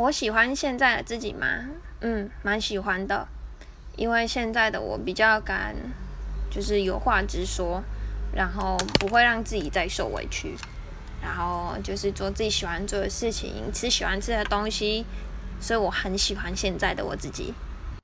我喜欢现在的自己吗？嗯蛮喜欢的。因为现在的我比较敢就是有话直说然后不会让自己再受委屈。然后就是做自己喜欢做的事情吃喜欢吃的东西所以我很喜欢现在的我自己。